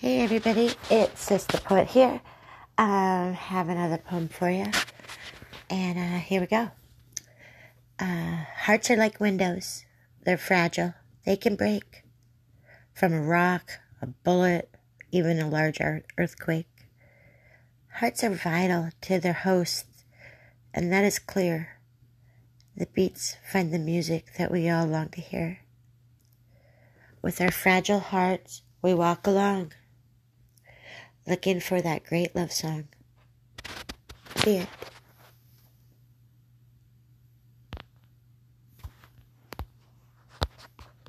Hey everybody, it's Sister Poet here. I have another poem for you. And uh, here we go. Uh, hearts are like windows. They're fragile. They can break. From a rock, a bullet, even a large earthquake. Hearts are vital to their hosts, and that is clear. The beats find the music that we all long to hear. With our fragile hearts, we walk along looking for that great love song. See it.